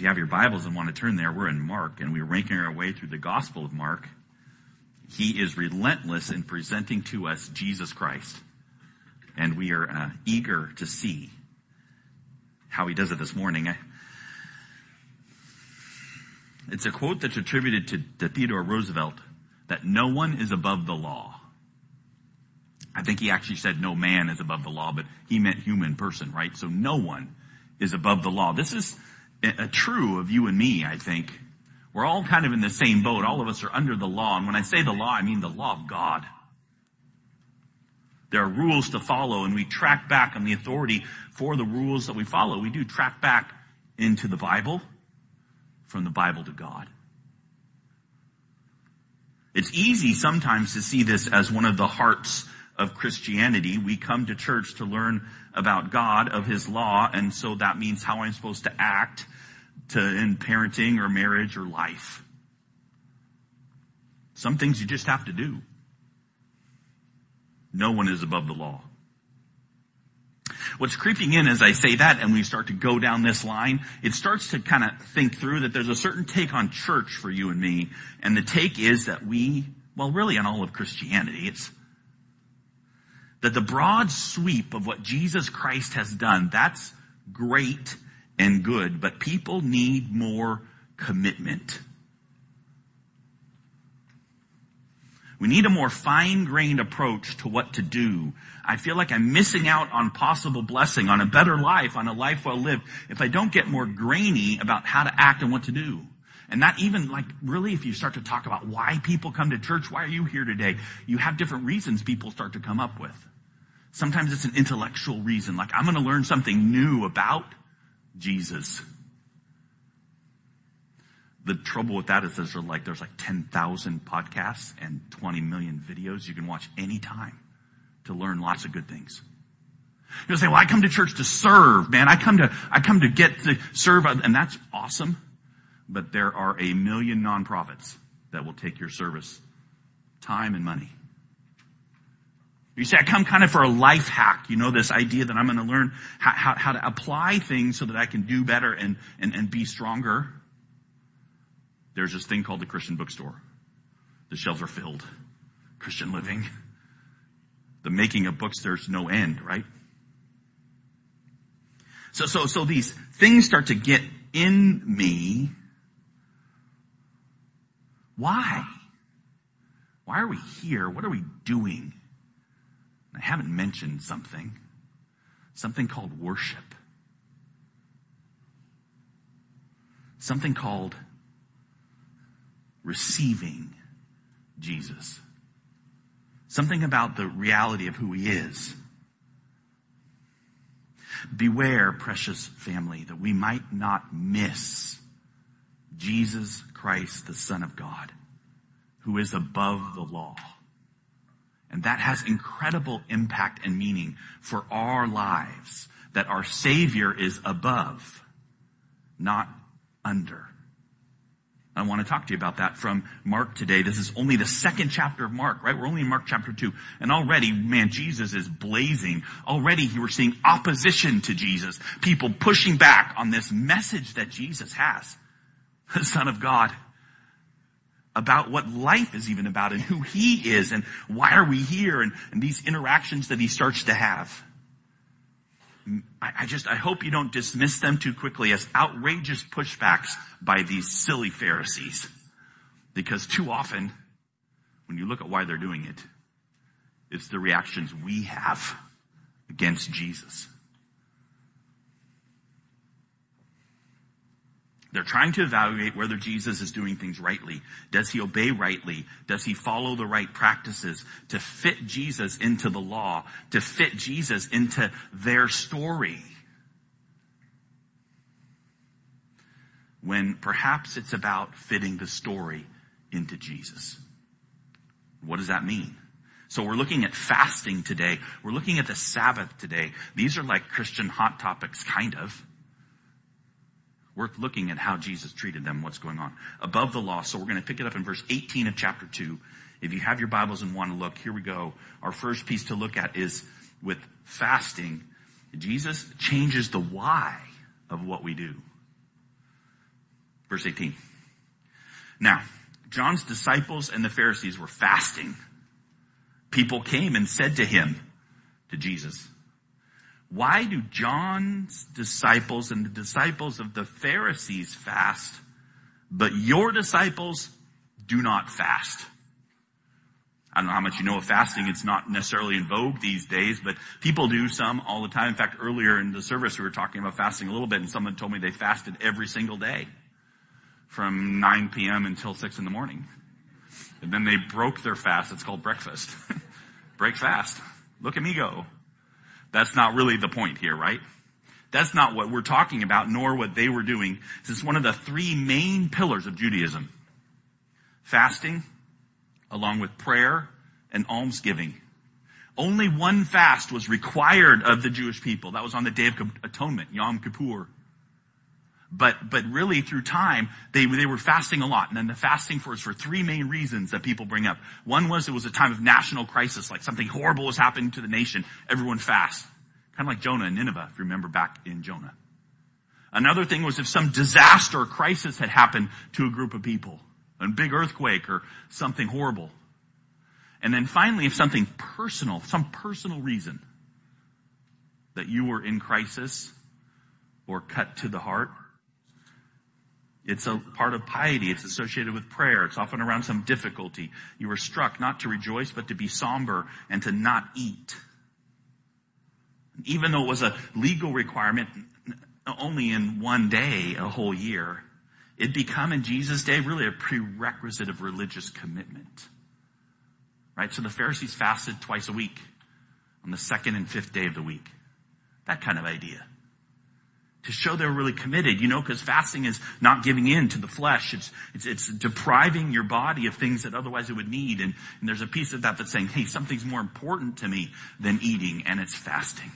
If you have your Bibles and want to turn there, we're in Mark and we're making our way through the Gospel of Mark. He is relentless in presenting to us Jesus Christ. And we are uh, eager to see how he does it this morning. It's a quote that's attributed to, to Theodore Roosevelt that no one is above the law. I think he actually said no man is above the law, but he meant human person, right? So no one is above the law. This is true of you and me, I think. We're all kind of in the same boat. All of us are under the law. And when I say the law, I mean the law of God. There are rules to follow and we track back on the authority for the rules that we follow. We do track back into the Bible, from the Bible to God. It's easy sometimes to see this as one of the hearts of Christianity. We come to church to learn about God, of His law, and so that means how I'm supposed to act to, in parenting or marriage or life. Some things you just have to do. No one is above the law. What's creeping in as I say that and we start to go down this line, it starts to kind of think through that there's a certain take on church for you and me. And the take is that we, well really on all of Christianity, it's that the broad sweep of what Jesus Christ has done, that's great and good, but people need more commitment. We need a more fine-grained approach to what to do. I feel like I'm missing out on possible blessing, on a better life, on a life well lived, if I don't get more grainy about how to act and what to do. And not even like really if you start to talk about why people come to church, why are you here today? You have different reasons people start to come up with. Sometimes it's an intellectual reason, like I'm gonna learn something new about Jesus the trouble with that is there's like, there's like 10,000 podcasts and 20 million videos you can watch anytime to learn lots of good things. You'll say, well, I come to church to serve, man. I come to, I come to get to serve, and that's awesome. But there are a million nonprofits that will take your service time and money. You say, I come kind of for a life hack. You know, this idea that I'm going to learn how, how, how to apply things so that I can do better and, and, and be stronger. There's this thing called the Christian bookstore. The shelves are filled. Christian living. The making of books, there's no end, right? So, so, so these things start to get in me. Why? Why are we here? What are we doing? I haven't mentioned something. Something called worship. Something called receiving Jesus. Something about the reality of who he is. Beware, precious family, that we might not miss Jesus Christ, the Son of God, who is above the law. And that has incredible impact and meaning for our lives, that our Savior is above, not under. I want to talk to you about that from Mark today. This is only the second chapter of Mark, right? We're only in Mark chapter two. And already, man, Jesus is blazing. Already were seeing opposition to Jesus. People pushing back on this message that Jesus has. The Son of God. About what life is even about and who He is and why are we here and, and these interactions that He starts to have. I, just, I hope you don't dismiss them too quickly as outrageous pushbacks by these silly Pharisees. Because too often, when you look at why they're doing it, it's the reactions we have against Jesus. They're trying to evaluate whether Jesus is doing things rightly. Does he obey rightly? Does he follow the right practices to fit Jesus into the law, to fit Jesus into their story? When perhaps it's about fitting the story into Jesus. What does that mean? So we're looking at fasting today. We're looking at the Sabbath today. These are like Christian hot topics, kind of worth looking at how Jesus treated them, what's going on. Above the law. So we're going to pick it up in verse 18 of chapter 2. If you have your Bibles and want to look, here we go. Our first piece to look at is with fasting. Jesus changes the why of what we do. Verse 18. Now, John's disciples and the Pharisees were fasting. People came and said to him, to Jesus, why do John's disciples and the disciples of the Pharisees fast, but your disciples do not fast? I don't know how much you know of fasting. It's not necessarily in vogue these days, but people do some all the time. In fact, earlier in the service, we were talking about fasting a little bit and someone told me they fasted every single day from 9 p.m. until 6 in the morning. And then they broke their fast. It's called breakfast. Break fast. Look at me go. That's not really the point here, right? That's not what we're talking about, nor what they were doing. This is one of the three main pillars of Judaism. Fasting, along with prayer and almsgiving. Only one fast was required of the Jewish people. That was on the Day of Atonement, Yom Kippur. But, but really through time, they, they were fasting a lot. And then the fasting for, for three main reasons that people bring up. One was it was a time of national crisis, like something horrible was happening to the nation. Everyone fast. Kind of like Jonah and Nineveh, if you remember back in Jonah. Another thing was if some disaster or crisis had happened to a group of people a big earthquake or something horrible. And then finally, if something personal, some personal reason that you were in crisis or cut to the heart, it's a part of piety. It's associated with prayer. It's often around some difficulty. You were struck not to rejoice, but to be somber and to not eat. Even though it was a legal requirement only in one day a whole year, It'd become in Jesus' day really a prerequisite of religious commitment. Right? So the Pharisees fasted twice a week on the second and fifth day of the week. That kind of idea. To show they're really committed, you know, because fasting is not giving in to the flesh. It's, it's, it's depriving your body of things that otherwise it would need. And, and there's a piece of that that's saying, hey, something's more important to me than eating, and it's fasting.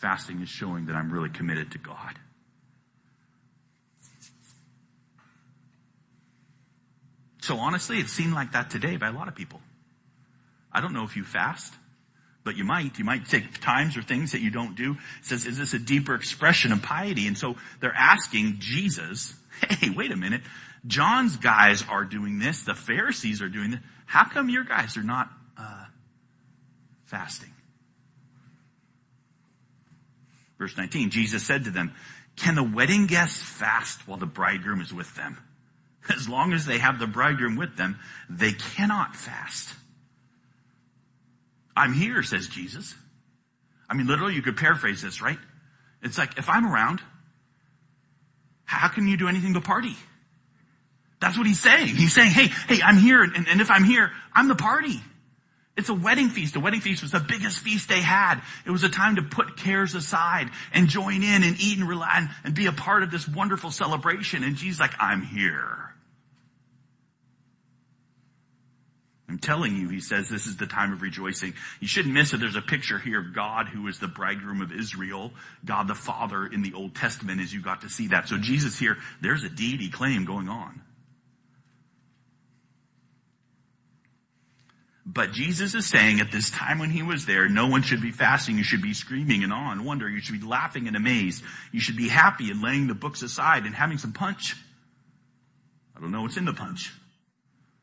Fasting is showing that I'm really committed to God. So honestly, it seemed like that today by a lot of people. I don't know if you fast, but you might. You might take times or things that you don't do. It says, is this a deeper expression of piety? And so they're asking Jesus, hey, wait a minute. John's guys are doing this. The Pharisees are doing this. How come your guys are not uh, fasting? Verse 19, Jesus said to them, can the wedding guests fast while the bridegroom is with them? As long as they have the bridegroom with them, they cannot fast. I'm here, says Jesus. I mean, literally, you could paraphrase this, right? It's like, if I'm around, how can you do anything but party? That's what he's saying. He's saying, hey, hey, I'm here, and, and if I'm here, I'm the party. It's a wedding feast. A wedding feast was the biggest feast they had. It was a time to put cares aside and join in and eat and rely and be a part of this wonderful celebration. And Jesus like, I'm here. I'm telling you, he says, this is the time of rejoicing. You shouldn't miss it. There's a picture here of God who is the bridegroom of Israel, God the Father in the Old Testament as you got to see that. So Jesus here, there's a deity claim going on. But Jesus is saying at this time when he was there, no one should be fasting. You should be screaming and awe and wonder. You should be laughing and amazed. You should be happy and laying the books aside and having some punch. I don't know what's in the punch,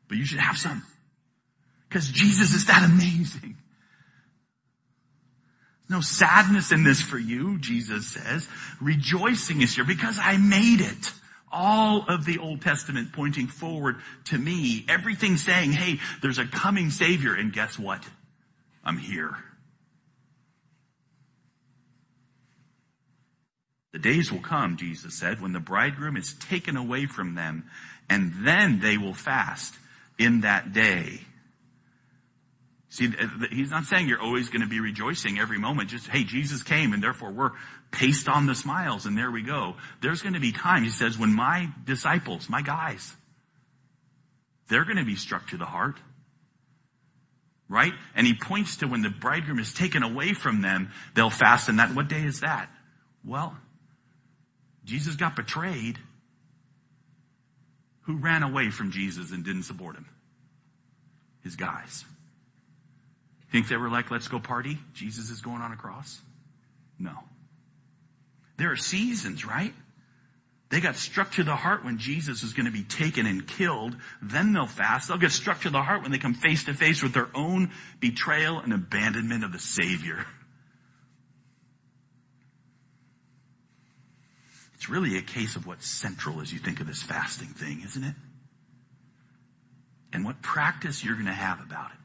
but you should have some. Because Jesus is that amazing. No sadness in this for you, Jesus says. Rejoicing is here because I made it. All of the Old Testament pointing forward to me. Everything saying, hey, there's a coming Savior. And guess what? I'm here. The days will come, Jesus said, when the bridegroom is taken away from them and then they will fast in that day. See, he's not saying you're always going to be rejoicing every moment. Just, hey, Jesus came and therefore we're paste on the smiles and there we go. There's going to be time, he says, when my disciples, my guys, they're going to be struck to the heart. Right? And he points to when the bridegroom is taken away from them, they'll fast and that, what day is that? Well, Jesus got betrayed. Who ran away from Jesus and didn't support him? His guys. Think they were like, let's go party? Jesus is going on a cross? No. There are seasons, right? They got struck to the heart when Jesus is going to be taken and killed. Then they'll fast. They'll get struck to the heart when they come face to face with their own betrayal and abandonment of the Savior. It's really a case of what's central as you think of this fasting thing, isn't it? And what practice you're going to have about it.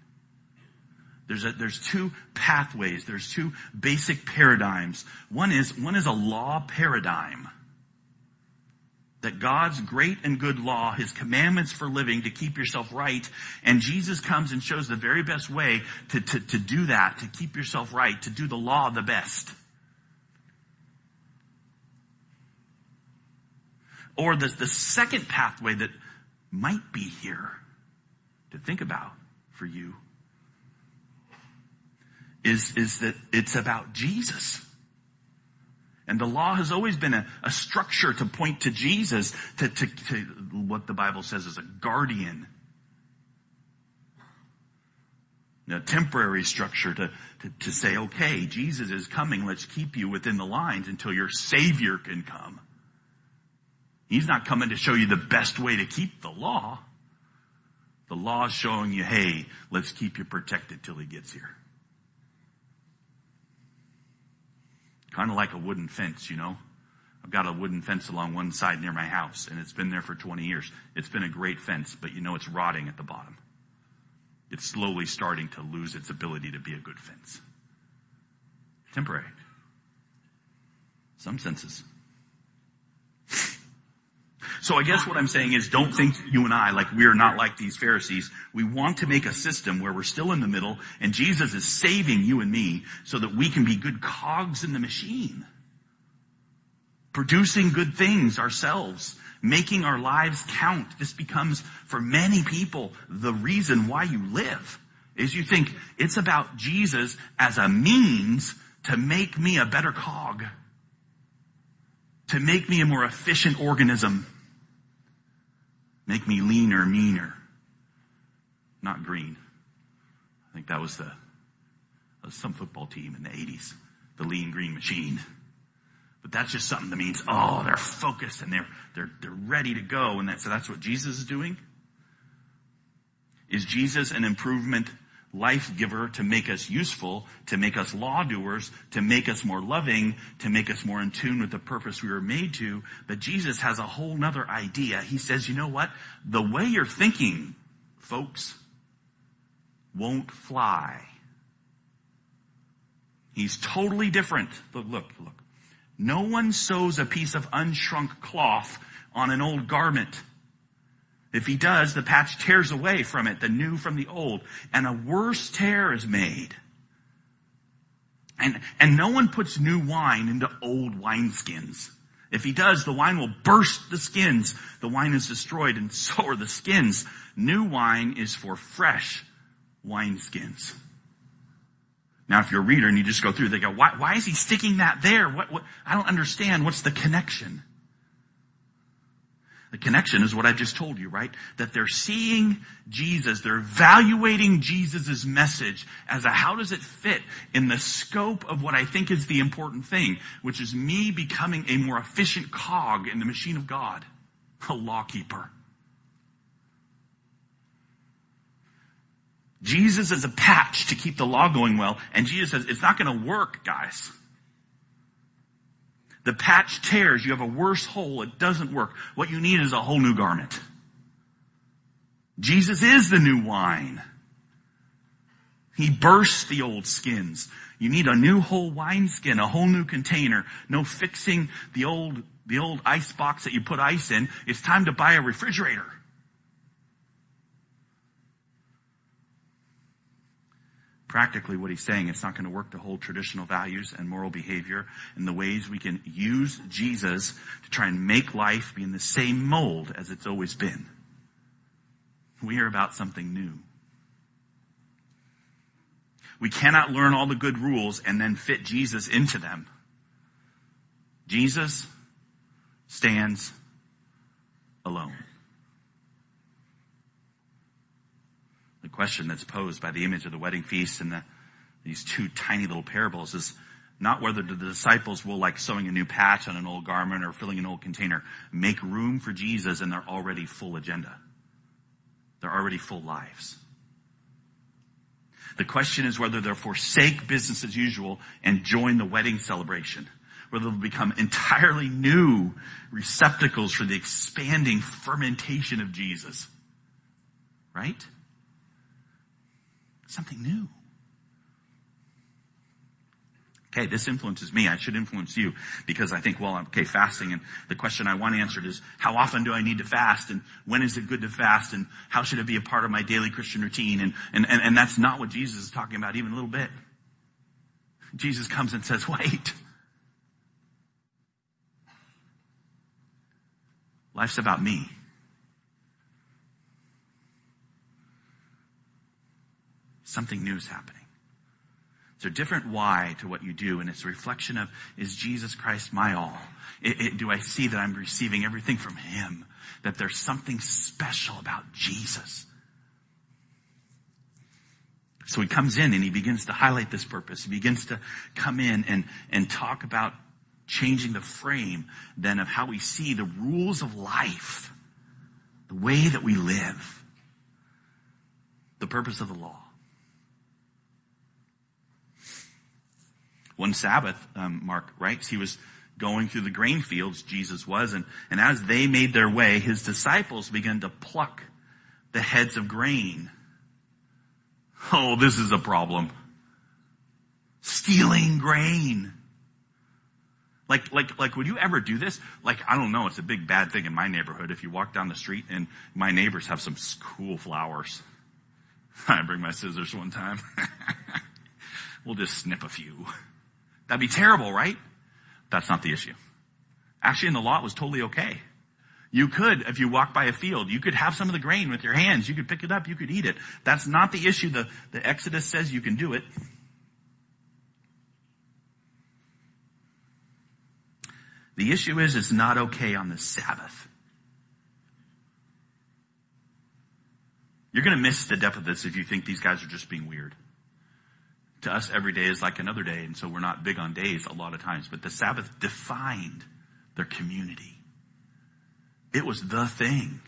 There's a, there's two pathways. There's two basic paradigms. One is, one is a law paradigm that God's great and good law, His commandments for living to keep yourself right, and Jesus comes and shows the very best way to, to, to do that, to keep yourself right, to do the law the best. Or the, the second pathway that might be here to think about for you is, is that it's about Jesus. And the law has always been a, a structure to point to Jesus, to, to, to what the Bible says is a guardian. A temporary structure to, to, to say, okay, Jesus is coming, let's keep you within the lines until your Savior can come. He's not coming to show you the best way to keep the law. The law is showing you, hey, let's keep you protected till he gets here. Kind of like a wooden fence, you know. I've got a wooden fence along one side near my house and it's been there for 20 years. It's been a great fence, but you know it's rotting at the bottom. It's slowly starting to lose its ability to be a good fence. Temporary. Some senses. So I guess what I'm saying is don't think you and I like we are not like these Pharisees. We want to make a system where we're still in the middle and Jesus is saving you and me so that we can be good cogs in the machine. Producing good things ourselves, making our lives count. This becomes for many people the reason why you live is you think it's about Jesus as a means to make me a better cog, to make me a more efficient organism Make me leaner, meaner. Not green. I think that was the, was some football team in the 80s. The lean green machine. But that's just something that means, oh, they're focused and they're, they're, they're ready to go. And that, so that's what Jesus is doing. Is Jesus an improvement life giver to make us useful, to make us law doers, to make us more loving, to make us more in tune with the purpose we were made to. But Jesus has a whole nother idea. He says, you know what? The way you're thinking, folks, won't fly. He's totally different. Look, look, look. No one sews a piece of unshrunk cloth on an old garment. If he does, the patch tears away from it, the new from the old, and a worse tear is made. And, and no one puts new wine into old wineskins. If he does, the wine will burst the skins. The wine is destroyed and so are the skins. New wine is for fresh wineskins. Now if you're a reader and you just go through, they go, why, why is he sticking that there? What, what, I don't understand. What's the connection? The connection is what I just told you, right? That they're seeing Jesus, they're evaluating Jesus' message as a how does it fit in the scope of what I think is the important thing, which is me becoming a more efficient cog in the machine of God, a lawkeeper. Jesus is a patch to keep the law going well, and Jesus says, it's not gonna work, guys. The patch tears. You have a worse hole. It doesn't work. What you need is a whole new garment. Jesus is the new wine. He bursts the old skins. You need a new whole wineskin, a whole new container. No fixing the old, the old ice box that you put ice in. It's time to buy a refrigerator. Practically what he's saying, it's not going to work to hold traditional values and moral behavior and the ways we can use Jesus to try and make life be in the same mold as it's always been. We are about something new. We cannot learn all the good rules and then fit Jesus into them. Jesus stands alone. Question that's posed by the image of the wedding feast and the, these two tiny little parables is Not whether the disciples will like sewing a new patch on an old garment or filling an old container. Make room for Jesus and they're already full agenda. They're already full lives. The question is whether they'll forsake business as usual and join the wedding celebration. Whether they'll become entirely new receptacles for the expanding fermentation of Jesus. Right? Something new. Okay, this influences me. I should influence you because I think, well, okay, fasting. And the question I want answered is, how often do I need to fast? And when is it good to fast? And how should it be a part of my daily Christian routine? And, and, and, and that's not what Jesus is talking about even a little bit. Jesus comes and says, wait. Life's about me. Something new is happening. It's a different why to what you do, and it's a reflection of, is Jesus Christ my all? It, it, do I see that I'm receiving everything from Him? That there's something special about Jesus? So he comes in and he begins to highlight this purpose. He begins to come in and, and talk about changing the frame then of how we see the rules of life, the way that we live, the purpose of the law. One Sabbath, um, Mark writes, he was going through the grain fields, Jesus was, and, and as they made their way, his disciples began to pluck the heads of grain. Oh, this is a problem. Stealing grain. Like, like, like, would you ever do this? Like, I don't know, it's a big bad thing in my neighborhood. If you walk down the street and my neighbors have some cool flowers. I bring my scissors one time. we'll just snip a few. That'd be terrible, right? That's not the issue. Actually, in the law, it was totally okay. You could, if you walk by a field, you could have some of the grain with your hands. You could pick it up. You could eat it. That's not the issue. The, the Exodus says you can do it. The issue is it's not okay on the Sabbath. You're going to miss the depth of this if you think these guys are just being weird to us every day is like another day, and so we're not big on days a lot of times. But the Sabbath defined their community. It was the thing.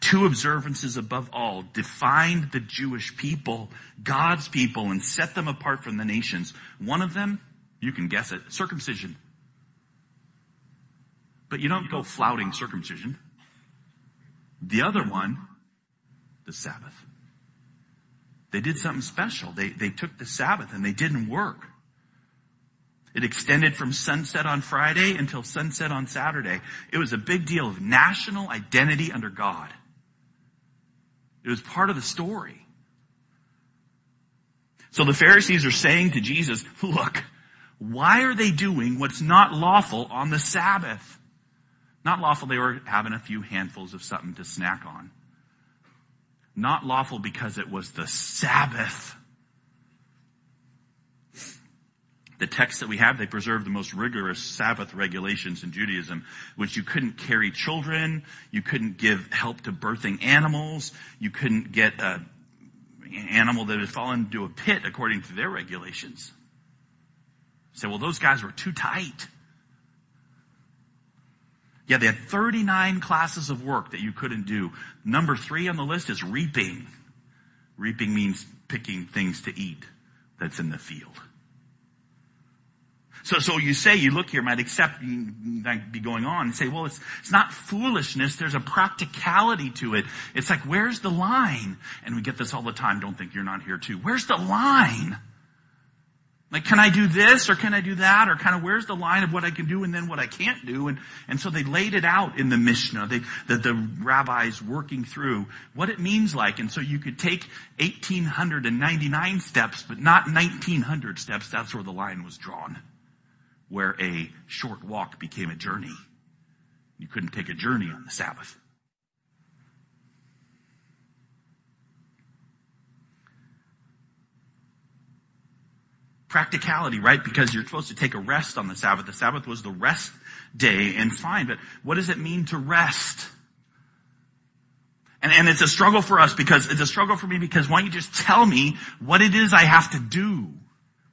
Two observances above all defined the Jewish people, God's people, and set them apart from the nations. One of them, you can guess it, circumcision. But you don't go flouting circumcision. The other one, the Sabbath. They did something special. They, they took the Sabbath and they didn't work. It extended from sunset on Friday until sunset on Saturday. It was a big deal of national identity under God. It was part of the story. So the Pharisees are saying to Jesus, look, why are they doing what's not lawful on the Sabbath? Not lawful, they were having a few handfuls of something to snack on. Not lawful because it was the Sabbath. The texts that we have, they preserve the most rigorous Sabbath regulations in Judaism, which you couldn't carry children, you couldn't give help to birthing animals, you couldn't get an animal that had fallen into a pit according to their regulations. You say, well, those guys were too tight. Yeah, they had 39 classes of work that you couldn't do. Number three on the list is reaping. Reaping means picking things to eat that's in the field. So, so you say, you look here, might accept, might be going on and say, well, it's, it's not foolishness. There's a practicality to it. It's like, where's the line? And we get this all the time. Don't think you're not here too. Where's the line? Like, can I do this or can I do that? Or kind of where's the line of what I can do and then what I can't do? And, and so they laid it out in the Mishnah, they, the, the rabbis working through what it means like. And so you could take 1899 steps, but not 1900 steps. That's where the line was drawn. Where a short walk became a journey. You couldn't take a journey on the Sabbath. Practicality, right? Because you're supposed to take a rest on the Sabbath. The Sabbath was the rest day and fine, but what does it mean to rest? And, and it's a struggle for us because it's a struggle for me because why don't you just tell me what it is I have to do?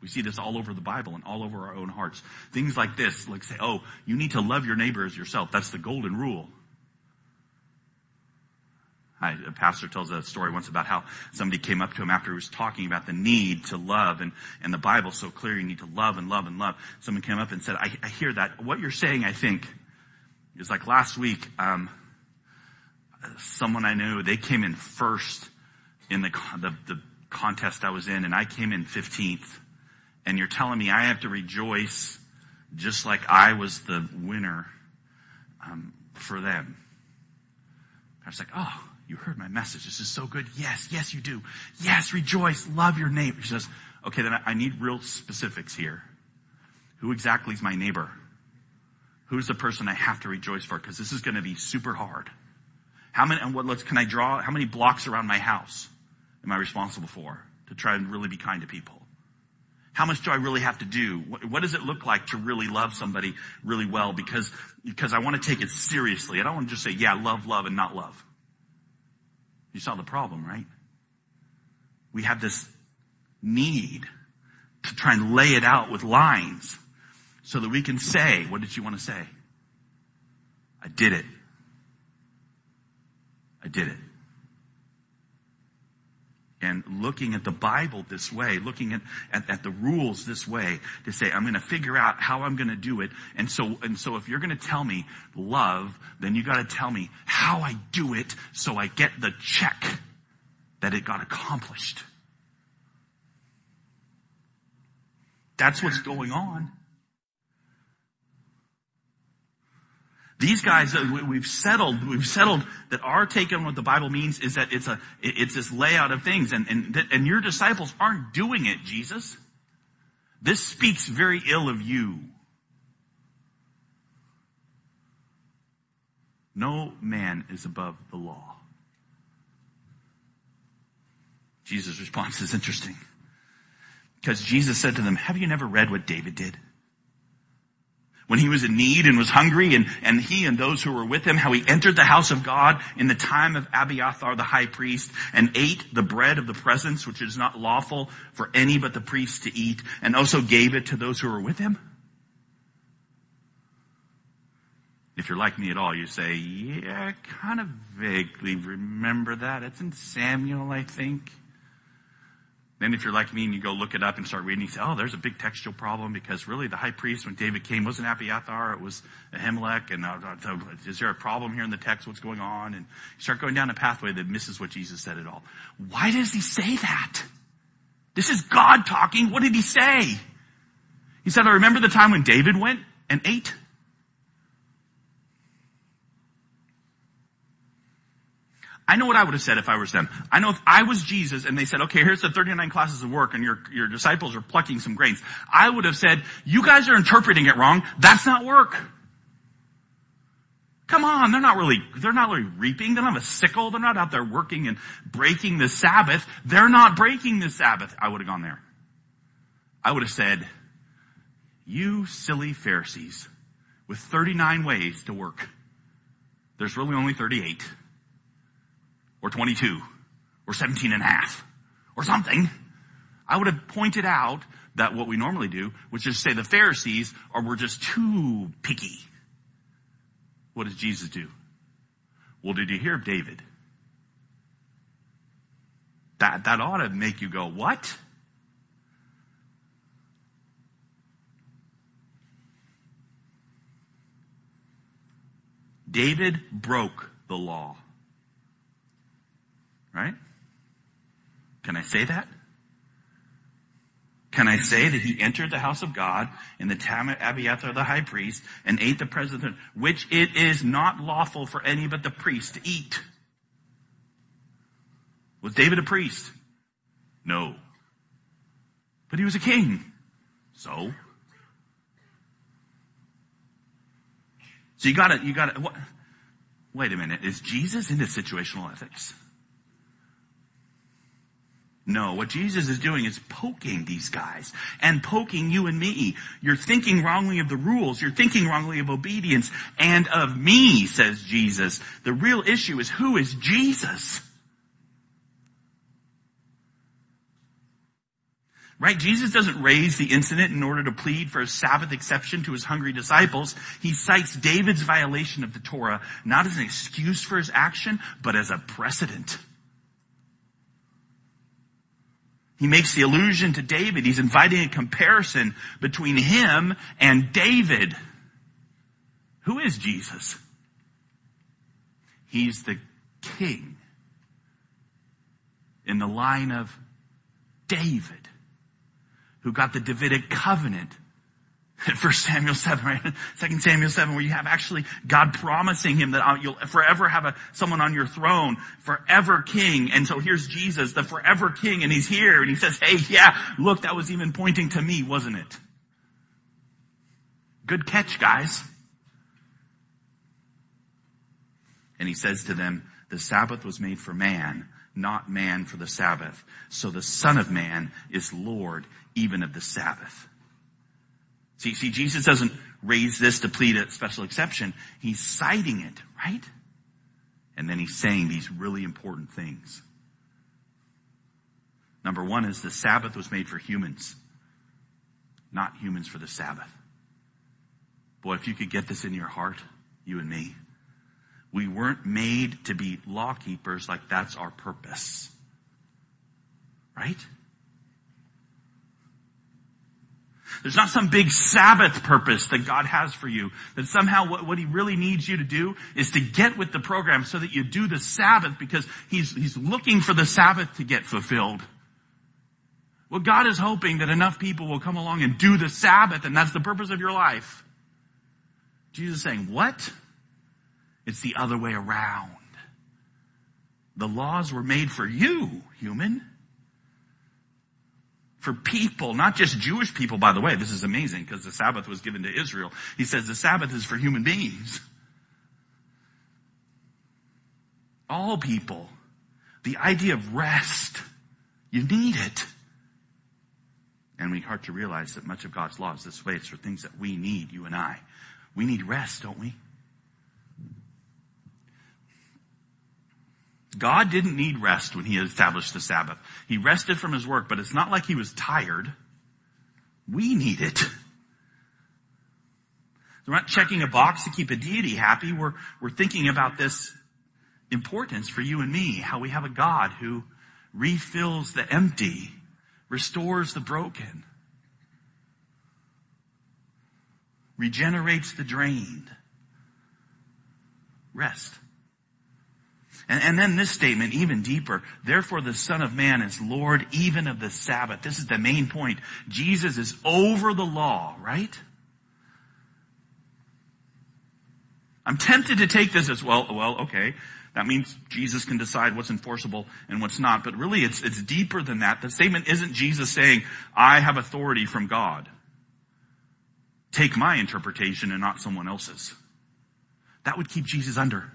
We see this all over the Bible and all over our own hearts. Things like this, like say, oh, you need to love your neighbor as yourself. That's the golden rule. I, a pastor tells a story once about how somebody came up to him after he was talking about the need to love and, and the Bible's so clear you need to love and love and love. Someone came up and said, I, I hear that. What you're saying, I think, is like last week, um, someone I knew, they came in first in the, the, the contest I was in and I came in 15th. And you're telling me I have to rejoice just like I was the winner, um, for them. I was like, oh, you heard my message. This is so good. Yes, yes, you do. Yes, rejoice. Love your neighbor. She says, okay, then I need real specifics here. Who exactly is my neighbor? Who's the person I have to rejoice for? Because this is going to be super hard. How many, and what, let's, can I draw, how many blocks around my house am I responsible for to try and really be kind to people? How much do I really have to do? What, what, does it look like to really love somebody really well? Because, because I want to take it seriously. I don't want to just say, yeah, love, love, and not love. You saw the problem, right? We have this need to try and lay it out with lines so that we can say, what did you want to say? I did it. I did it. And looking at the Bible this way, looking at, at, at the rules this way to say, I'm going to figure out how I'm going to do it. And so, and so if you're going to tell me love, then you got to tell me how I do it so I get the check that it got accomplished. That's what's going on. These guys, uh, we've settled, we've settled that our take on what the Bible means is that it's a, it's this layout of things and, and, and your disciples aren't doing it, Jesus. This speaks very ill of you. No man is above the law. Jesus' response is interesting. Because Jesus said to them, have you never read what David did? When he was in need and was hungry and, and he and those who were with him, how he entered the house of God in the time of Abiathar the high priest and ate the bread of the presence, which is not lawful for any but the priest to eat, and also gave it to those who were with him? If you're like me at all, you say, yeah, I kind of vaguely remember that. It's in Samuel, I think. Then if you're like me and you go look it up and start reading, you say, oh, there's a big textual problem because really the high priest when David came wasn't Abiathar, it was Ahimelech. And uh, uh is there a problem here in the text? What's going on? And you start going down a pathway that misses what Jesus said at all. Why does he say that? This is God talking. What did he say? He said, I remember the time when David went and ate I know what I would have said if I was them. I know if I was Jesus and they said, okay, here's the 39 classes of work and your, your disciples are plucking some grains. I would have said, you guys are interpreting it wrong. That's not work. Come on, they're not really, they're not really reaping. They don't have a sickle. They're not out there working and breaking the Sabbath. They're not breaking the Sabbath. I would have gone there. I would have said, you silly Pharisees with 39 ways to work. There's really only 38 or 22 or 17 and a half or something. I would have pointed out that what we normally do, which is say the Pharisees are were just too picky. What does Jesus do? Well, did you hear of David? That, that ought to make you go, what? David broke the law. Right? Can I say that? Can I say that he entered the house of God in the time of Abiathar the high priest and ate the present, which it is not lawful for any but the priest to eat? Was David a priest? No. But he was a king. So? So you gotta, you gotta, what? Wait a minute. Is Jesus into situational ethics? No, what Jesus is doing is poking these guys and poking you and me. You're thinking wrongly of the rules. You're thinking wrongly of obedience and of me, says Jesus. The real issue is who is Jesus? Right? Jesus doesn't raise the incident in order to plead for a Sabbath exception to his hungry disciples. He cites David's violation of the Torah not as an excuse for his action, but as a precedent. He makes the allusion to David. He's inviting a comparison between him and David. Who is Jesus? He's the king in the line of David who got the Davidic covenant. First Samuel 7, right? Second Samuel 7, where you have actually God promising him that uh, you'll forever have a, someone on your throne, forever king. And so here's Jesus, the forever king, and he's here, and he says, hey, yeah, look, that was even pointing to me, wasn't it? Good catch, guys. And he says to them, the Sabbath was made for man, not man for the Sabbath. So the Son of Man is Lord even of the Sabbath. See, see, Jesus doesn't raise this to plead a special exception. He's citing it, right? And then he's saying these really important things. Number one is the Sabbath was made for humans, not humans for the Sabbath. Boy, if you could get this in your heart, you and me, we weren't made to be law keepers like that's our purpose. Right? There's not some big Sabbath purpose that God has for you. That somehow what, what He really needs you to do is to get with the program so that you do the Sabbath because He's, He's looking for the Sabbath to get fulfilled. Well, God is hoping that enough people will come along and do the Sabbath and that's the purpose of your life. Jesus is saying, what? It's the other way around. The laws were made for you, human for people, not just Jewish people, by the way. This is amazing because the Sabbath was given to Israel. He says the Sabbath is for human beings. All people. The idea of rest. You need it. And we start to realize that much of God's law is this way. It's for things that we need, you and I. We need rest, don't we? God didn't need rest when he established the Sabbath. He rested from his work, but it's not like he was tired. We need it. We're not checking a box to keep a deity happy. We're, we're thinking about this importance for you and me, how we have a God who refills the empty, restores the broken, regenerates the drained. Rest. And, and then this statement, even deeper. Therefore the Son of Man is Lord even of the Sabbath. This is the main point. Jesus is over the law, right? I'm tempted to take this as well, well, okay. That means Jesus can decide what's enforceable and what's not. But really it's, it's deeper than that. The statement isn't Jesus saying, I have authority from God. Take my interpretation and not someone else's. That would keep Jesus under.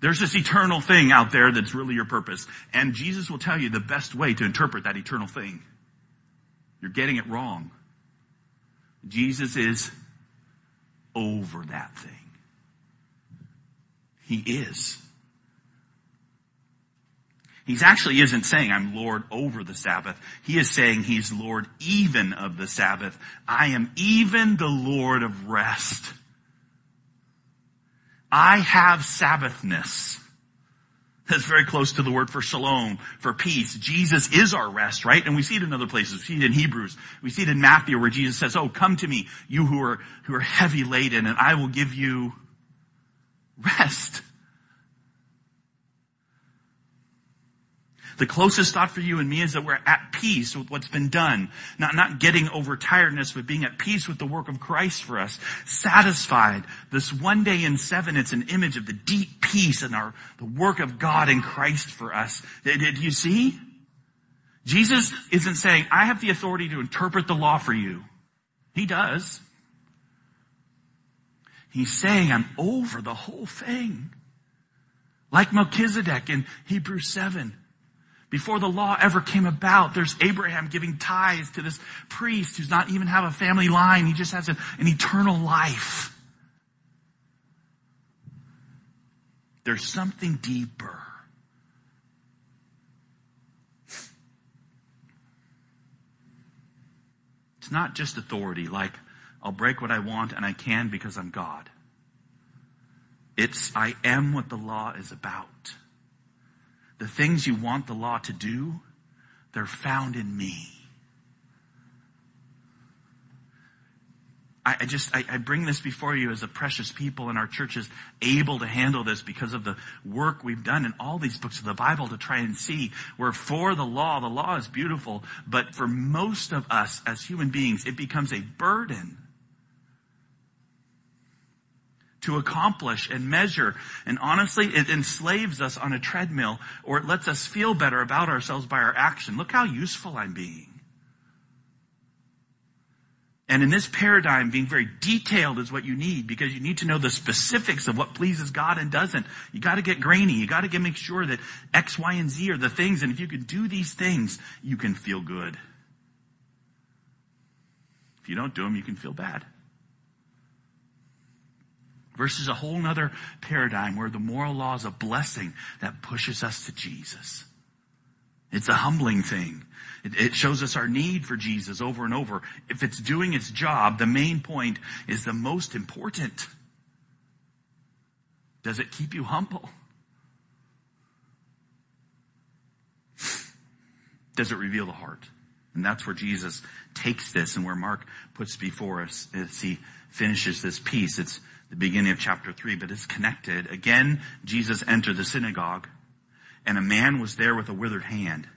There's this eternal thing out there that's really your purpose. And Jesus will tell you the best way to interpret that eternal thing. You're getting it wrong. Jesus is over that thing. He is. He's actually isn't saying I'm Lord over the Sabbath. He is saying he's Lord even of the Sabbath. I am even the Lord of rest. I have Sabbathness. That's very close to the word for shalom, for peace. Jesus is our rest, right? And we see it in other places. We see it in Hebrews. We see it in Matthew where Jesus says, oh, come to me, you who are, who are heavy laden, and I will give you rest. The closest thought for you and me is that we're at peace with what's been done. Not, not getting over tiredness, but being at peace with the work of Christ for us. Satisfied. This one day in seven, it's an image of the deep peace and our, the work of God in Christ for us. Did, you see? Jesus isn't saying, I have the authority to interpret the law for you. He does. He's saying, I'm over the whole thing. Like Melchizedek in Hebrews 7. Before the law ever came about, there's Abraham giving tithes to this priest who's not even have a family line. He just has a, an eternal life. There's something deeper. It's not just authority, like I'll break what I want and I can because I'm God. It's I am what the law is about. The things you want the law to do, they're found in me. I, just, I, bring this before you as a precious people in our churches able to handle this because of the work we've done in all these books of the Bible to try and see we're for the law. The law is beautiful, but for most of us as human beings, it becomes a burden to accomplish and measure. And honestly, it enslaves us on a treadmill or it lets us feel better about ourselves by our action. Look how useful I'm being. And in this paradigm, being very detailed is what you need because you need to know the specifics of what pleases God and doesn't. You gotta get grainy. You gotta get, make sure that X, Y, and Z are the things. And if you can do these things, you can feel good. If you don't do them, you can feel bad. Versus a whole nother paradigm where the moral law is a blessing that pushes us to Jesus. It's a humbling thing. It, it, shows us our need for Jesus over and over. If it's doing its job, the main point is the most important. Does it keep you humble? Does it reveal the heart? And that's where Jesus takes this and where Mark puts before us as he finishes this piece. It's the beginning of chapter three, but it's connected. Again, Jesus entered the synagogue and a man was there with a withered hand.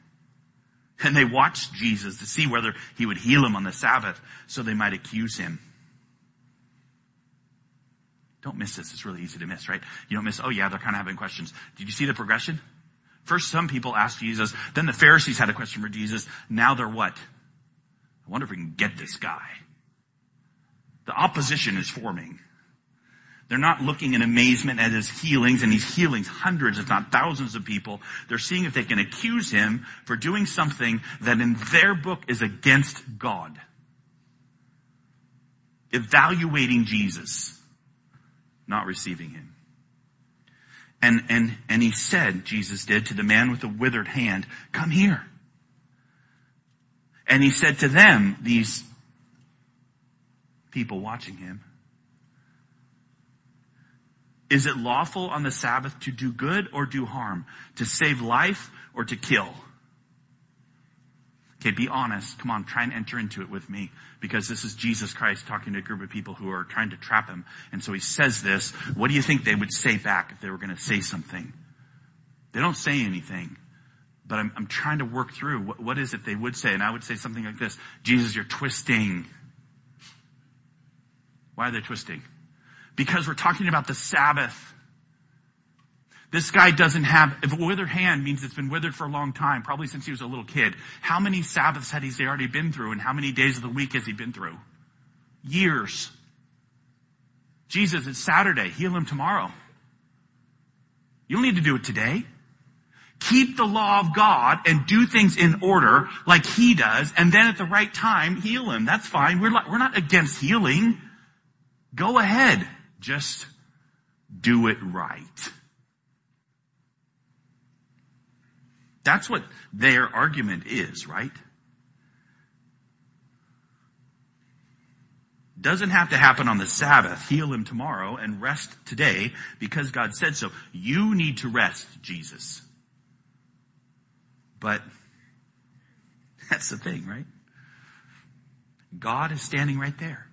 And they watched Jesus to see whether he would heal him on the Sabbath so they might accuse him. Don't miss this. It's really easy to miss, right? You don't miss, oh yeah, they're kind of having questions. Did you see the progression? First, some people asked Jesus. Then the Pharisees had a question for Jesus. Now they're what? I wonder if we can get this guy. The opposition is forming. They're not looking in amazement at his healings, and he's healing hundreds, if not thousands of people. They're seeing if they can accuse him for doing something that in their book is against God. Evaluating Jesus, not receiving him. And, and, and he said, Jesus did, to the man with the withered hand, come here. And he said to them, these people watching him, is it lawful on the Sabbath to do good or do harm? To save life or to kill? Okay, be honest. Come on, try and enter into it with me. Because this is Jesus Christ talking to a group of people who are trying to trap him. And so he says this. What do you think they would say back if they were going to say something? They don't say anything. But I'm, I'm trying to work through what, what is it they would say. And I would say something like this. Jesus, you're twisting. Why are they twisting? Because we're talking about the Sabbath. This guy doesn't have, if a withered hand means it's been withered for a long time, probably since he was a little kid. How many Sabbaths had he already been through and how many days of the week has he been through? Years. Jesus, it's Saturday. Heal him tomorrow. You don't need to do it today. Keep the law of God and do things in order like he does and then at the right time heal him. That's fine. We're we're not against healing. Go ahead. Just do it right. That's what their argument is, right? Doesn't have to happen on the Sabbath. Heal him tomorrow and rest today because God said so. You need to rest, Jesus. But that's the thing, right? God is standing right there.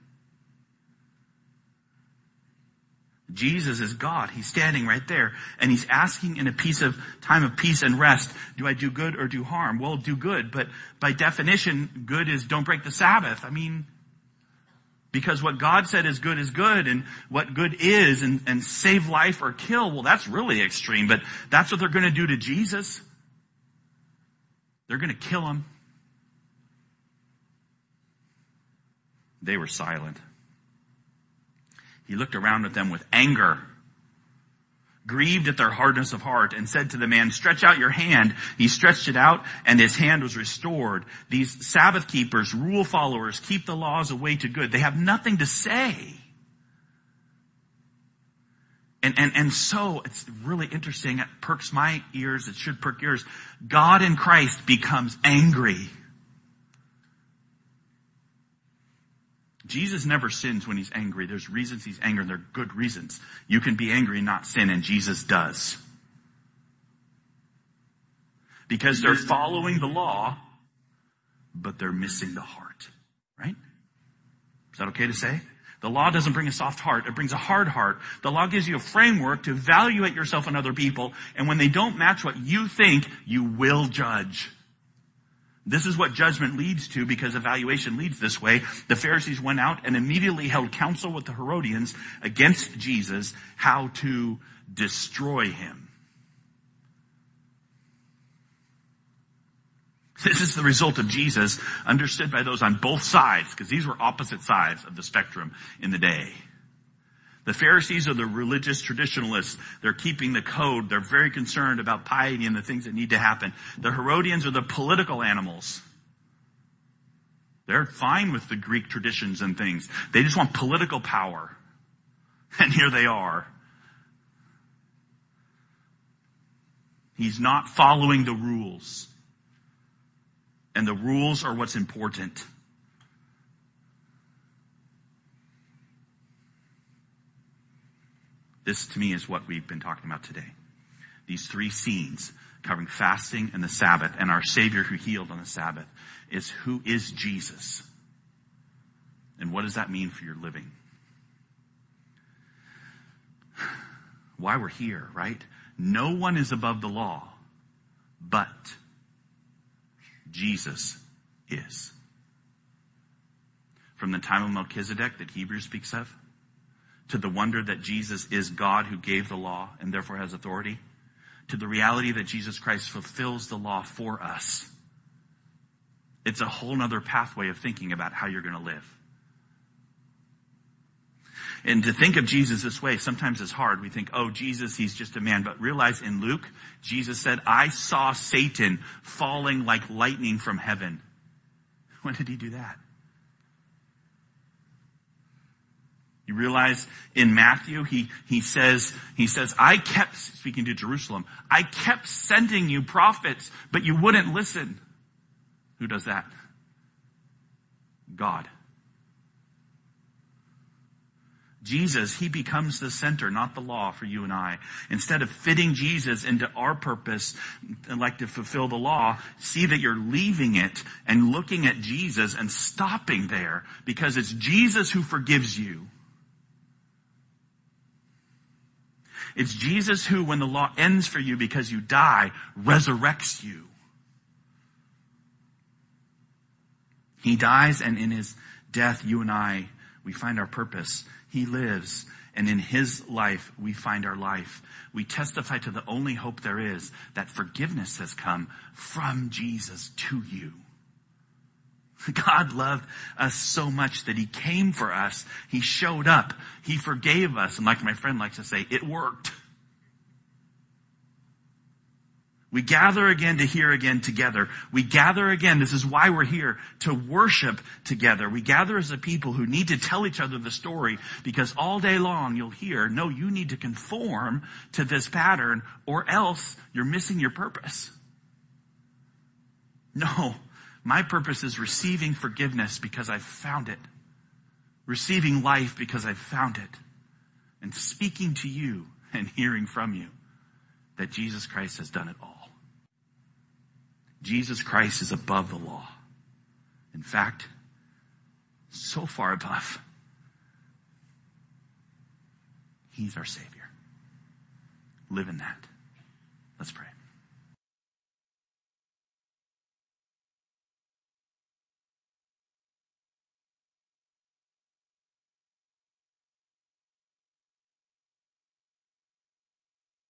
Jesus is God. He's standing right there and he's asking in a piece of time of peace and rest, do I do good or do harm? Well, do good, but by definition, good is don't break the Sabbath. I mean, because what God said is good is good and what good is and, and save life or kill, well, that's really extreme, but that's what they're going to do to Jesus. They're going to kill him. They were silent. He looked around at them with anger, grieved at their hardness of heart, and said to the man, stretch out your hand. He stretched it out, and his hand was restored. These Sabbath keepers, rule followers, keep the laws away to good. They have nothing to say. And, and, and so it's really interesting. It perks my ears. It should perk yours. God in Christ becomes angry Jesus never sins when he's angry. There's reasons he's angry and they're good reasons. You can be angry and not sin and Jesus does. Because they're following the law, but they're missing the heart. Right? Is that okay to say? The law doesn't bring a soft heart. It brings a hard heart. The law gives you a framework to evaluate yourself and other people. And when they don't match what you think, you will judge. This is what judgment leads to because evaluation leads this way. The Pharisees went out and immediately held counsel with the Herodians against Jesus how to destroy him. This is the result of Jesus understood by those on both sides because these were opposite sides of the spectrum in the day. The Pharisees are the religious traditionalists. They're keeping the code. They're very concerned about piety and the things that need to happen. The Herodians are the political animals. They're fine with the Greek traditions and things. They just want political power. And here they are. He's not following the rules. And the rules are what's important. This to me is what we've been talking about today. These three scenes covering fasting and the Sabbath and our Savior who healed on the Sabbath is who is Jesus? And what does that mean for your living? Why we're here, right? No one is above the law, but Jesus is. From the time of Melchizedek that Hebrews speaks of, to the wonder that Jesus is God who gave the law and therefore has authority, to the reality that Jesus Christ fulfills the law for us. It's a whole nother pathway of thinking about how you're going to live. And to think of Jesus this way sometimes is hard. We think, oh, Jesus, he's just a man. But realize in Luke, Jesus said, I saw Satan falling like lightning from heaven. When did he do that? You realize in Matthew, he, he says, he says, I kept, speaking to Jerusalem, I kept sending you prophets, but you wouldn't listen. Who does that? God. Jesus, He becomes the center, not the law for you and I. Instead of fitting Jesus into our purpose, like to fulfill the law, see that you're leaving it and looking at Jesus and stopping there because it's Jesus who forgives you. It's Jesus who, when the law ends for you because you die, resurrects you. He dies and in his death, you and I, we find our purpose. He lives and in his life, we find our life. We testify to the only hope there is that forgiveness has come from Jesus to you. God loved us so much that he came for us. He showed up. He forgave us. And like my friend likes to say, it worked. We gather again to hear again together. We gather again. This is why we're here to worship together. We gather as a people who need to tell each other the story because all day long you'll hear, no, you need to conform to this pattern or else you're missing your purpose. No, my purpose is receiving forgiveness because I've found it. Receiving life because I've found it. And speaking to you and hearing from you that Jesus Christ has done it all. Jesus Christ is above the law. In fact, so far above. He's our Savior. Live in that. Let's pray.